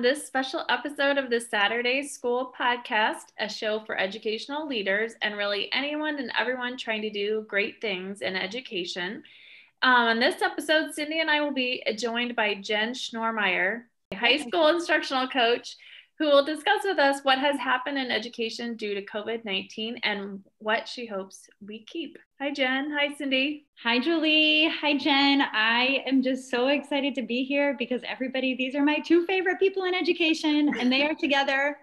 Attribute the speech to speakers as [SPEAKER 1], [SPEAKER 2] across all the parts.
[SPEAKER 1] on this special episode of the Saturday School Podcast, a show for educational leaders and really anyone and everyone trying to do great things in education. Um, on this episode, Cindy and I will be joined by Jen Schnormeier, high school instructional coach who will discuss with us what has happened in education due to COVID 19 and what she hopes we keep. Hi, Jen. Hi, Cindy.
[SPEAKER 2] Hi, Julie. Hi, Jen. I am just so excited to be here because everybody, these are my two favorite people in education, and they are together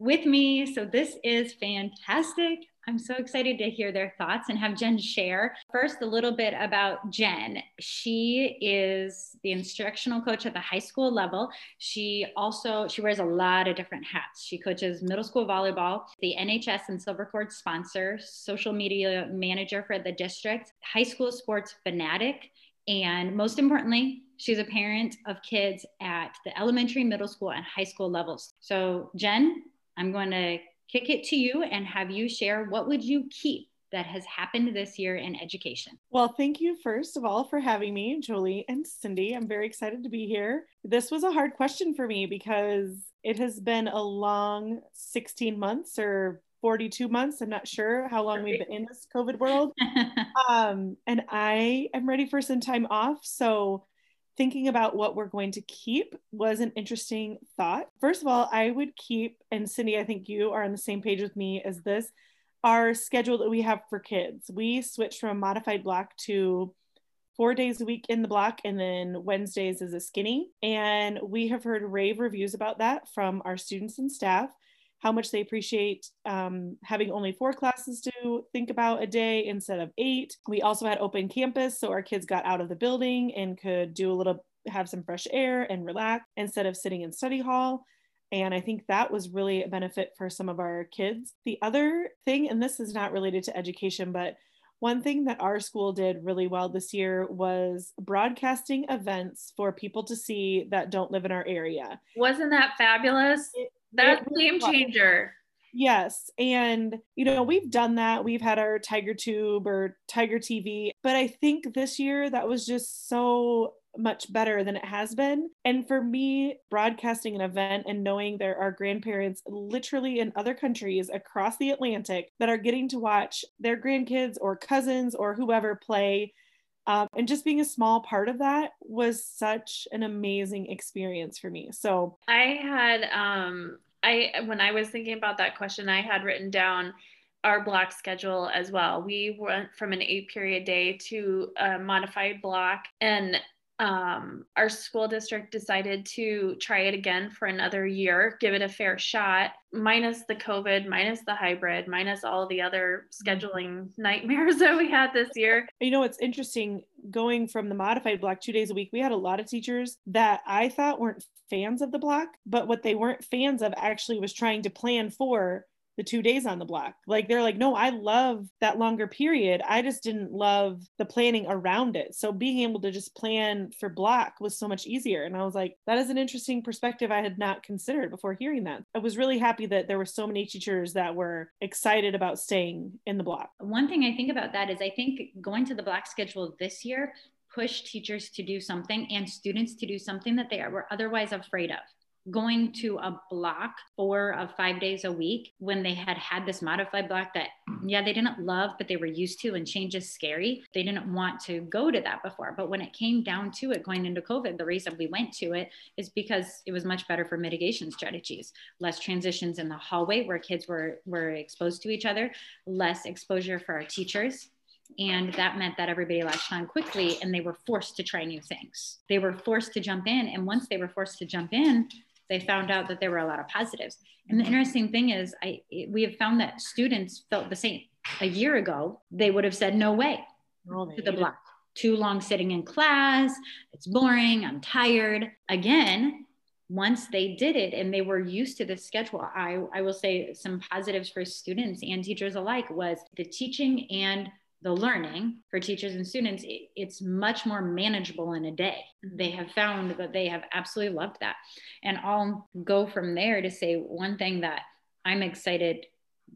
[SPEAKER 2] with me. So this is fantastic. I'm so excited to hear their thoughts and have Jen share. First, a little bit about Jen. She is the instructional coach at the high school level. She also she wears a lot of different hats. She coaches middle school volleyball, the NHS and Silver Cord sponsor, social media manager for the district, high school sports fanatic, and most importantly, she's a parent of kids at the elementary, middle school, and high school levels. So, Jen, I'm going to kick it to you and have you share what would you keep that has happened this year in education?
[SPEAKER 3] Well, thank you first of all for having me, Julie and Cindy. I'm very excited to be here. This was a hard question for me because it has been a long 16 months or 42 months. I'm not sure how long we've been in this COVID world. um, and I am ready for some time off. So thinking about what we're going to keep was an interesting thought. First of all, I would keep, and Cindy, I think you are on the same page with me as this, our schedule that we have for kids. We switched from a modified block to four days a week in the block and then Wednesdays is a skinny. And we have heard rave reviews about that from our students and staff how much they appreciate um, having only four classes to think about a day instead of eight. We also had open campus, so our kids got out of the building and could do a little, have some fresh air and relax instead of sitting in study hall. And I think that was really a benefit for some of our kids. The other thing, and this is not related to education, but one thing that our school did really well this year was broadcasting events for people to see that don't live in our area.
[SPEAKER 1] Wasn't that fabulous? It that's game changer.
[SPEAKER 3] Yes. And, you know, we've done that. We've had our Tiger Tube or Tiger TV. But I think this year that was just so much better than it has been. And for me, broadcasting an event and knowing there are grandparents literally in other countries across the Atlantic that are getting to watch their grandkids or cousins or whoever play um, and just being a small part of that was such an amazing experience for me. So
[SPEAKER 1] I had, um, I when I was thinking about that question, I had written down our block schedule as well. We went from an eight period day to a modified block, and um, our school district decided to try it again for another year, give it a fair shot, minus the COVID, minus the hybrid, minus all the other scheduling nightmares that we had this year.
[SPEAKER 3] You know, it's interesting going from the modified block two days a week. We had a lot of teachers that I thought weren't fans of the block, but what they weren't fans of actually was trying to plan for the two days on the block. Like they're like, no, I love that longer period. I just didn't love the planning around it. So being able to just plan for block was so much easier. And I was like, that is an interesting perspective I had not considered before hearing that. I was really happy that there were so many teachers that were excited about staying in the block.
[SPEAKER 2] One thing I think about that is I think going to the block schedule this year pushed teachers to do something and students to do something that they were otherwise afraid of going to a block four of five days a week when they had had this modified block that yeah they didn't love but they were used to and change is scary they didn't want to go to that before but when it came down to it going into covid the reason we went to it is because it was much better for mitigation strategies less transitions in the hallway where kids were were exposed to each other less exposure for our teachers and that meant that everybody latched on quickly and they were forced to try new things. They were forced to jump in. And once they were forced to jump in, they found out that there were a lot of positives. And the interesting thing is, I we have found that students felt the same. A year ago, they would have said no way oh, to the block. Too long sitting in class. It's boring. I'm tired. Again, once they did it and they were used to the schedule, I, I will say some positives for students and teachers alike was the teaching and the learning for teachers and students, it's much more manageable in a day. They have found that they have absolutely loved that. And I'll go from there to say one thing that I'm excited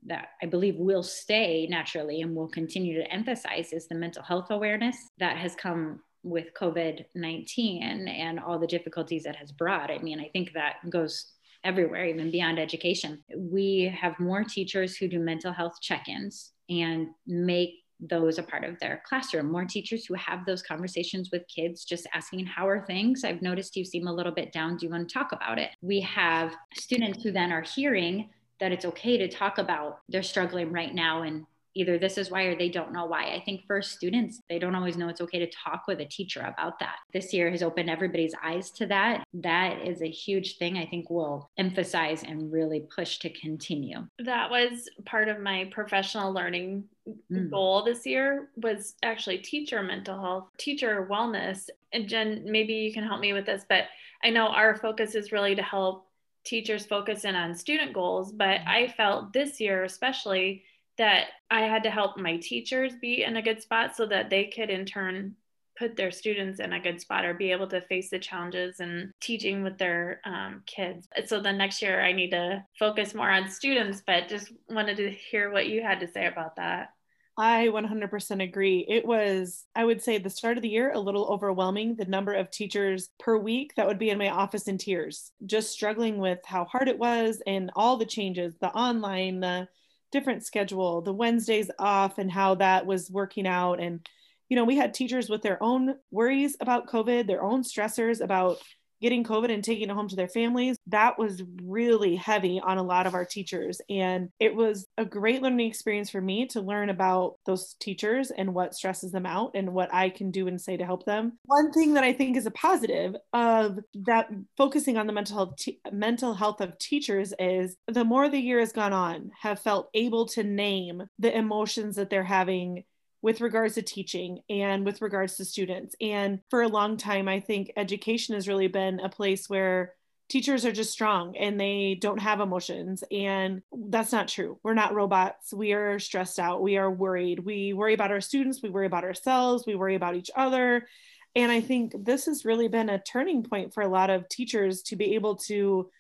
[SPEAKER 2] that I believe will stay naturally and will continue to emphasize is the mental health awareness that has come with COVID 19 and all the difficulties it has brought. I mean, I think that goes everywhere, even beyond education. We have more teachers who do mental health check ins and make those a part of their classroom. More teachers who have those conversations with kids, just asking, How are things? I've noticed you seem a little bit down. Do you want to talk about it? We have students who then are hearing that it's okay to talk about they're struggling right now and either this is why or they don't know why. I think for students, they don't always know it's okay to talk with a teacher about that. This year has opened everybody's eyes to that. That is a huge thing I think we'll emphasize and really push to continue.
[SPEAKER 1] That was part of my professional learning mm. goal this year was actually teacher mental health, teacher wellness. And Jen, maybe you can help me with this, but I know our focus is really to help teachers focus in on student goals, but mm. I felt this year especially that I had to help my teachers be in a good spot so that they could in turn put their students in a good spot or be able to face the challenges and teaching with their um, kids. So the next year I need to focus more on students, but just wanted to hear what you had to say about that.
[SPEAKER 3] I 100% agree. It was, I would say, the start of the year, a little overwhelming. The number of teachers per week that would be in my office in tears, just struggling with how hard it was and all the changes the online, the different schedule, the Wednesdays off, and how that was working out. And, you know, we had teachers with their own worries about COVID, their own stressors about getting COVID and taking it home to their families, that was really heavy on a lot of our teachers. And it was a great learning experience for me to learn about those teachers and what stresses them out and what I can do and say to help them. One thing that I think is a positive of that focusing on the mental health mental health of teachers is the more the year has gone on, have felt able to name the emotions that they're having with regards to teaching and with regards to students. And for a long time, I think education has really been a place where teachers are just strong and they don't have emotions. And that's not true. We're not robots. We are stressed out. We are worried. We worry about our students. We worry about ourselves. We worry about each other. And I think this has really been a turning point for a lot of teachers to be able to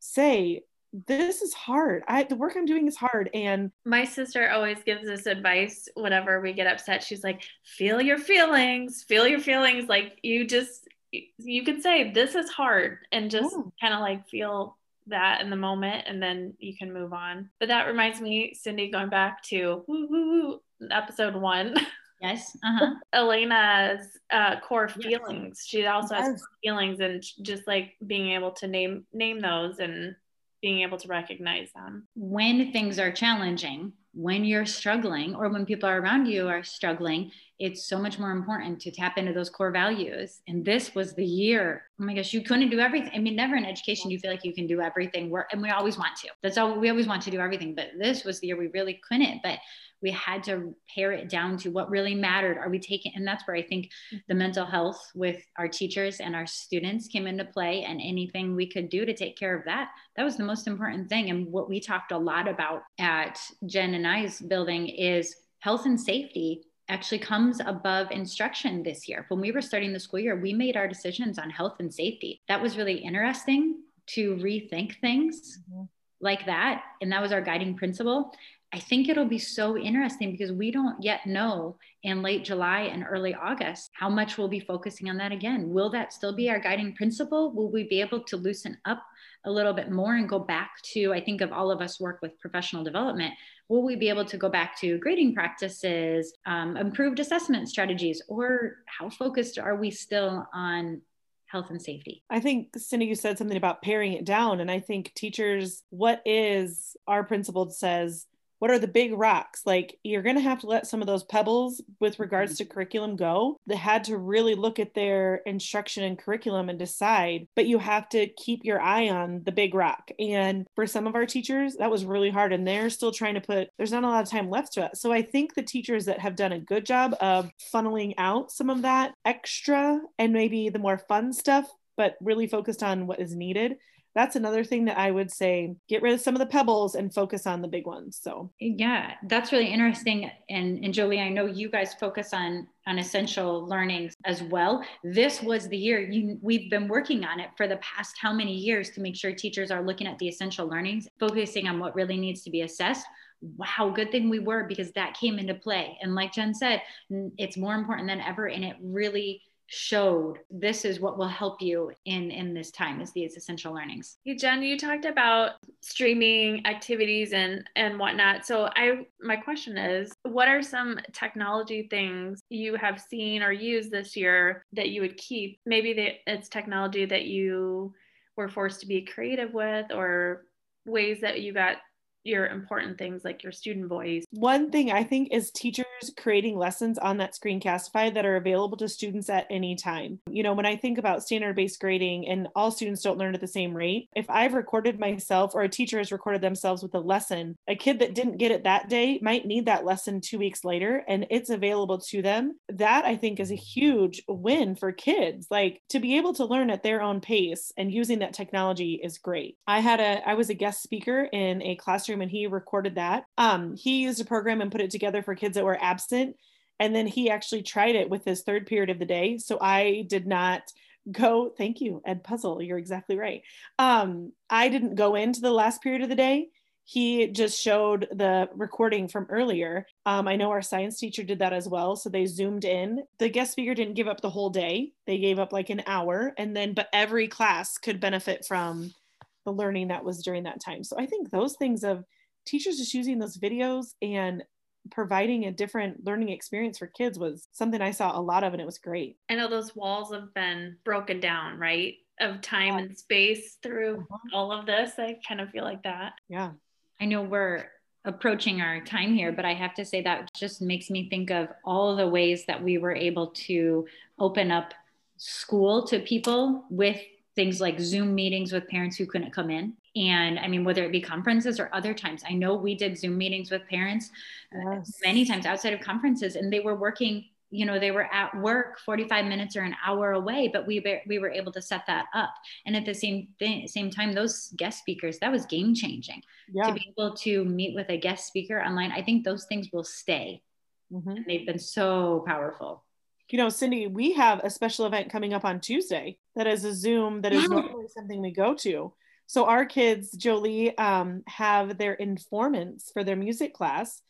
[SPEAKER 3] say, this is hard. I the work I'm doing is hard. And
[SPEAKER 1] my sister always gives us advice whenever we get upset. She's like, feel your feelings, feel your feelings. Like you just you can say this is hard and just yeah. kind of like feel that in the moment and then you can move on. But that reminds me, Cindy, going back to woo, woo, woo, episode one.
[SPEAKER 2] Yes. Uh-huh.
[SPEAKER 1] Elena's uh, core feelings. Yes. She also yes. has feelings and just like being able to name name those and being able to recognize them.
[SPEAKER 2] When things are challenging, when you're struggling, or when people around you are struggling, it's so much more important to tap into those core values. And this was the year. Oh my gosh, you couldn't do everything. I mean, never in education you feel like you can do everything. We're, and we always want to. That's all we always want to do everything. But this was the year we really couldn't. But we had to pare it down to what really mattered are we taking and that's where i think mm-hmm. the mental health with our teachers and our students came into play and anything we could do to take care of that that was the most important thing and what we talked a lot about at jen and i's building is health and safety actually comes above instruction this year. When we were starting the school year, we made our decisions on health and safety. That was really interesting to rethink things mm-hmm. like that. And that was our guiding principle. I think it'll be so interesting because we don't yet know in late July and early August how much we'll be focusing on that again. Will that still be our guiding principle? Will we be able to loosen up a little bit more and go back to, I think of all of us work with professional development, will we be able to go back to grading practices, um, improved assessment strategies, or how focused are we still on health and safety.
[SPEAKER 3] I think Cindy, you said something about paring it down. And I think teachers, what is our principal says what are the big rocks? Like you're going to have to let some of those pebbles with regards mm-hmm. to curriculum go. They had to really look at their instruction and curriculum and decide but you have to keep your eye on the big rock. And for some of our teachers that was really hard and they're still trying to put there's not a lot of time left to it. So i think the teachers that have done a good job of funneling out some of that extra and maybe the more fun stuff but really focused on what is needed that's another thing that I would say get rid of some of the pebbles and focus on the big ones. So
[SPEAKER 2] yeah, that's really interesting. And and Jolie, I know you guys focus on on essential learnings as well. This was the year you, we've been working on it for the past how many years to make sure teachers are looking at the essential learnings, focusing on what really needs to be assessed wow, good thing we were because that came into play. And like Jen said, it's more important than ever. And it really showed this is what will help you in in this time is these essential learnings.
[SPEAKER 1] Jen you talked about streaming activities and and whatnot. So i my question is what are some technology things you have seen or used this year that you would keep? Maybe it's technology that you were forced to be creative with or ways that you got your important things like your student voice.
[SPEAKER 3] One thing I think is teachers creating lessons on that screencastify that are available to students at any time. You know, when I think about standard based grading and all students don't learn at the same rate, if I've recorded myself or a teacher has recorded themselves with a lesson, a kid that didn't get it that day might need that lesson two weeks later and it's available to them. That I think is a huge win for kids. Like to be able to learn at their own pace and using that technology is great. I had a, I was a guest speaker in a classroom classroom and he recorded that. Um, he used a program and put it together for kids that were absent. And then he actually tried it with his third period of the day. So I did not go, thank you, Edpuzzle. You're exactly right. Um, I didn't go into the last period of the day. He just showed the recording from earlier. Um, I know our science teacher did that as well. So they zoomed in. The guest speaker didn't give up the whole day, they gave up like an hour. And then, but every class could benefit from the learning that was during that time. So I think those things of teachers just using those videos and providing a different learning experience for kids was something I saw a lot of and it was great.
[SPEAKER 1] I know those walls have been broken down, right? Of time and space through uh-huh. all of this. I kind of feel like that.
[SPEAKER 3] Yeah.
[SPEAKER 2] I know we're approaching our time here, but I have to say that just makes me think of all the ways that we were able to open up school to people with things like Zoom meetings with parents who couldn't come in. And I mean, whether it be conferences or other times, I know we did Zoom meetings with parents uh, yes. many times outside of conferences, and they were working. You know, they were at work 45 minutes or an hour away, but we were, we were able to set that up. And at the same thing, same time, those guest speakers, that was game changing. Yeah. To be able to meet with a guest speaker online, I think those things will stay. Mm-hmm. They've been so powerful
[SPEAKER 3] you know, Cindy, we have a special event coming up on Tuesday that is a Zoom that is yeah. normally something we go to. So our kids, Jolie, um, have their informances for their music class.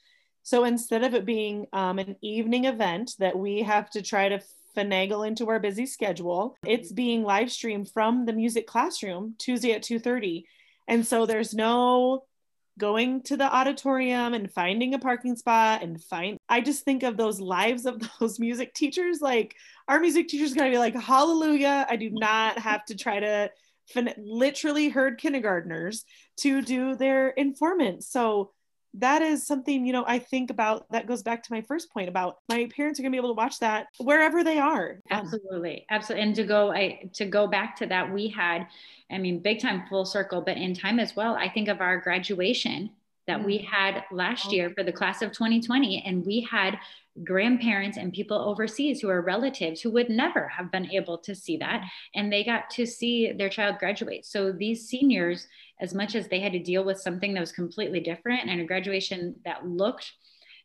[SPEAKER 3] So instead of it being um, an evening event that we have to try to finagle into our busy schedule, it's being live streamed from the music classroom Tuesday at 2:30. And so there's no going to the auditorium and finding a parking spot and find i just think of those lives of those music teachers. Like our music teachers going to be like hallelujah. I do not have to try to fin- literally herd kindergartners to do their informants. So that is something you know i think about that goes back to my first point about my parents are going to be able to watch that wherever they are.
[SPEAKER 2] Um, absolutely absolutely and to go i to go back to that we had i mean big time full circle but in time as well i think of our graduation that we mm. had last year for the class of 2020 and we had grandparents and people overseas who are relatives who would never have been able to see that mm. and they got to see their child graduate so these seniors as much as they had to deal with something that was completely different and a graduation that looked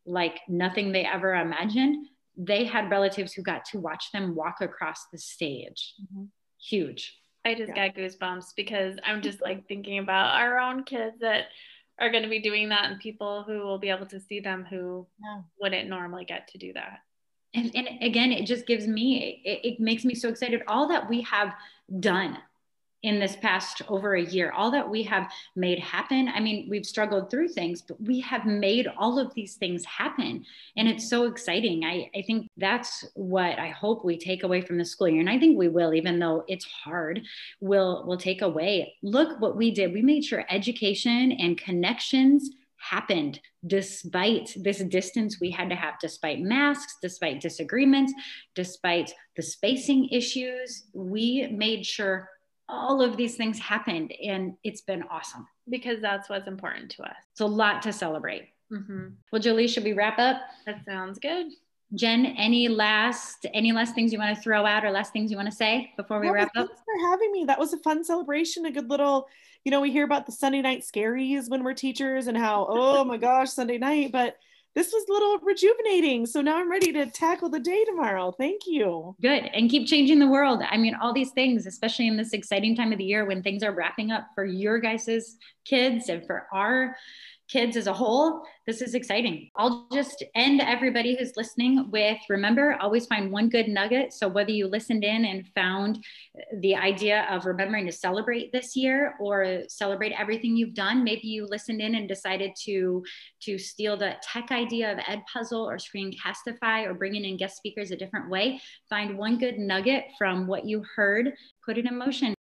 [SPEAKER 2] like nothing they ever imagined, they had relatives who got to watch them walk across the stage. Mm-hmm. Huge.
[SPEAKER 1] I just yeah. got goosebumps because I'm just like thinking about our own kids that are going to be doing that and people who will be able to see them who yeah. wouldn't normally get to do that.
[SPEAKER 2] And, and again, it just gives me, it, it makes me so excited. All that we have done in this past over a year, all that we have made happen. I mean, we've struggled through things, but we have made all of these things happen. And it's so exciting. I, I think that's what I hope we take away from the school year. And I think we will, even though it's hard, we'll, we'll take away. Look what we did. We made sure education and connections happened despite this distance we had to have, despite masks, despite disagreements, despite the spacing issues. We made sure all of these things happened and it's been awesome.
[SPEAKER 1] Because that's what's important to us.
[SPEAKER 2] It's a lot to celebrate. Mm-hmm. well jolie should we wrap up?
[SPEAKER 1] That sounds good.
[SPEAKER 2] Jen any last any last things you want to throw out or last things you want to say before we no, wrap
[SPEAKER 3] up? thanks for having me. That was a fun celebration a good little you know we hear about the sunday night scaries when we're teachers and how oh my gosh sunday night but this was a little rejuvenating. So now I'm ready to tackle the day tomorrow. Thank you.
[SPEAKER 2] Good. And keep changing the world. I mean, all these things, especially in this exciting time of the year when things are wrapping up for your guys's kids and for our kids as a whole, this is exciting. I'll just end everybody who's listening with remember, always find one good nugget. So, whether you listened in and found the idea of remembering to celebrate this year or celebrate everything you've done, maybe you listened in and decided to, to steal the tech idea of Edpuzzle or Screencastify or bringing in guest speakers a different way. Find one good nugget from what you heard, put it in motion.